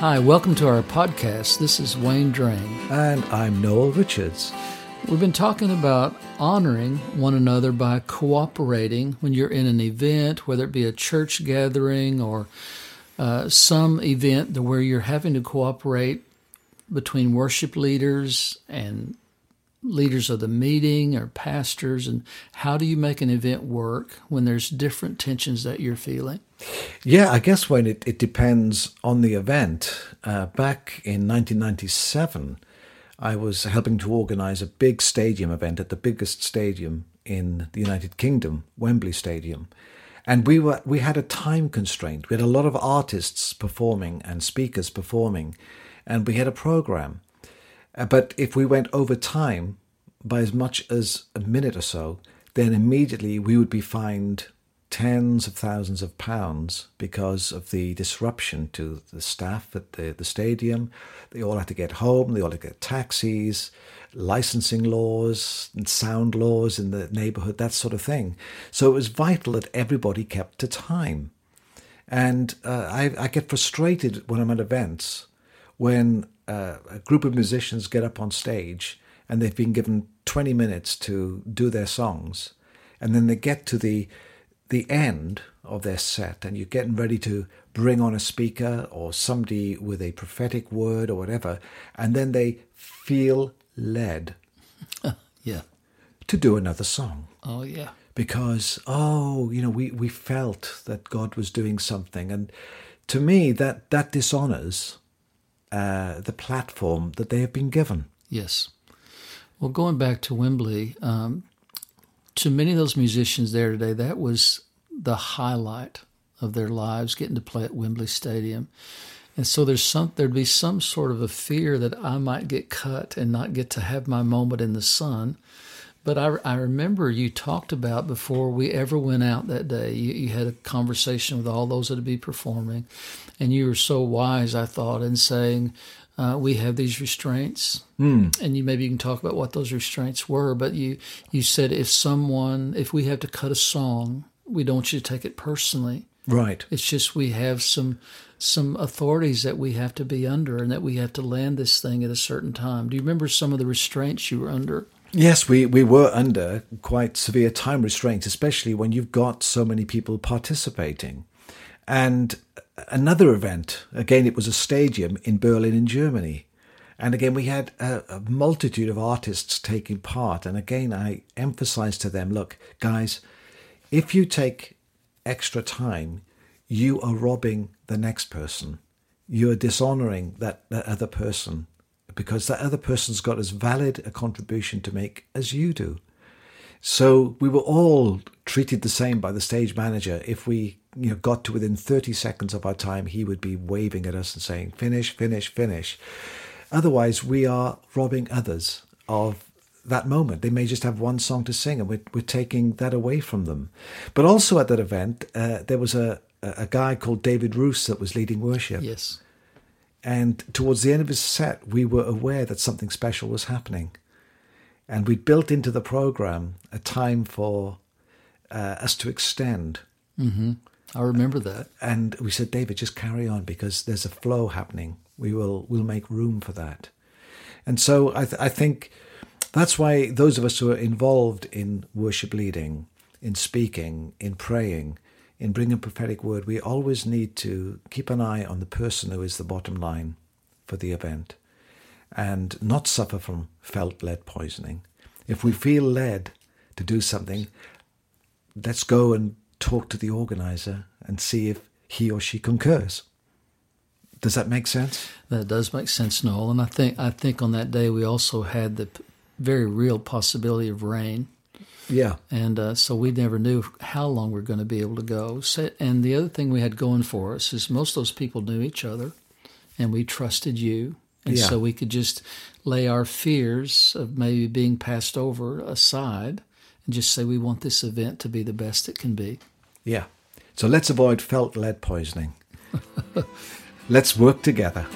Hi, welcome to our podcast. This is Wayne Drain. And I'm Noel Richards. We've been talking about honoring one another by cooperating when you're in an event, whether it be a church gathering or uh, some event where you're having to cooperate between worship leaders and leaders of the meeting or pastors and how do you make an event work when there's different tensions that you're feeling? Yeah i guess when it, it depends on the event. Uh, back in 1997 i was helping to organize a big stadium event at the biggest stadium in the united kingdom wembley stadium. And we were we had a time constraint. We had a lot of artists performing and speakers performing and we had a program but if we went over time by as much as a minute or so, then immediately we would be fined tens of thousands of pounds because of the disruption to the staff at the, the stadium. They all had to get home, they all had to get taxis, licensing laws and sound laws in the neighborhood, that sort of thing. So it was vital that everybody kept to time. And uh, I, I get frustrated when I'm at events when uh, a group of musicians get up on stage and they've been given 20 minutes to do their songs. And then they get to the the end of their set and you're getting ready to bring on a speaker or somebody with a prophetic word or whatever. And then they feel led yeah. to do another song. Oh yeah. Because oh you know we we felt that god was doing something. And to me that that dishonors uh, the platform that they have been given. Yes. Well, going back to Wembley, um, to many of those musicians there today, that was the highlight of their lives, getting to play at Wembley Stadium. And so there's some there'd be some sort of a fear that I might get cut and not get to have my moment in the sun. But I, I remember you talked about before we ever went out that day, you, you had a conversation with all those that would be performing. And you were so wise, I thought, in saying, uh, we have these restraints, mm. and you maybe you can talk about what those restraints were. But you you said if someone if we have to cut a song, we don't want you to take it personally. Right. It's just we have some some authorities that we have to be under, and that we have to land this thing at a certain time. Do you remember some of the restraints you were under? Yes, we, we were under quite severe time restraints, especially when you've got so many people participating. And another event, again, it was a stadium in Berlin, in Germany. And again, we had a, a multitude of artists taking part. And again, I emphasized to them look, guys, if you take extra time, you are robbing the next person. You are dishonoring that, that other person because that other person's got as valid a contribution to make as you do. So we were all treated the same by the stage manager. If we you know, got to within 30 seconds of our time, he would be waving at us and saying, finish, finish, finish. Otherwise, we are robbing others of that moment. They may just have one song to sing, and we're, we're taking that away from them. But also at that event, uh, there was a, a guy called David Roos that was leading worship. Yes. And towards the end of his set, we were aware that something special was happening. And we'd built into the program a time for uh, us to extend. Mm-hmm. I remember that. And we said, David, just carry on because there's a flow happening. We will we'll make room for that. And so I, th- I think that's why those of us who are involved in worship leading, in speaking, in praying, in bringing prophetic word, we always need to keep an eye on the person who is the bottom line for the event and not suffer from felt led poisoning. If we feel led to do something, let's go and talk to the organizer and see if he or she concurs. Does that make sense? That does make sense, Noel. And I think I think on that day we also had the very real possibility of rain. Yeah. And uh, so we never knew how long we are going to be able to go. And the other thing we had going for us is most of those people knew each other and we trusted you. And yeah. so we could just lay our fears of maybe being passed over aside and just say we want this event to be the best it can be. Yeah. So let's avoid felt led poisoning. let's work together.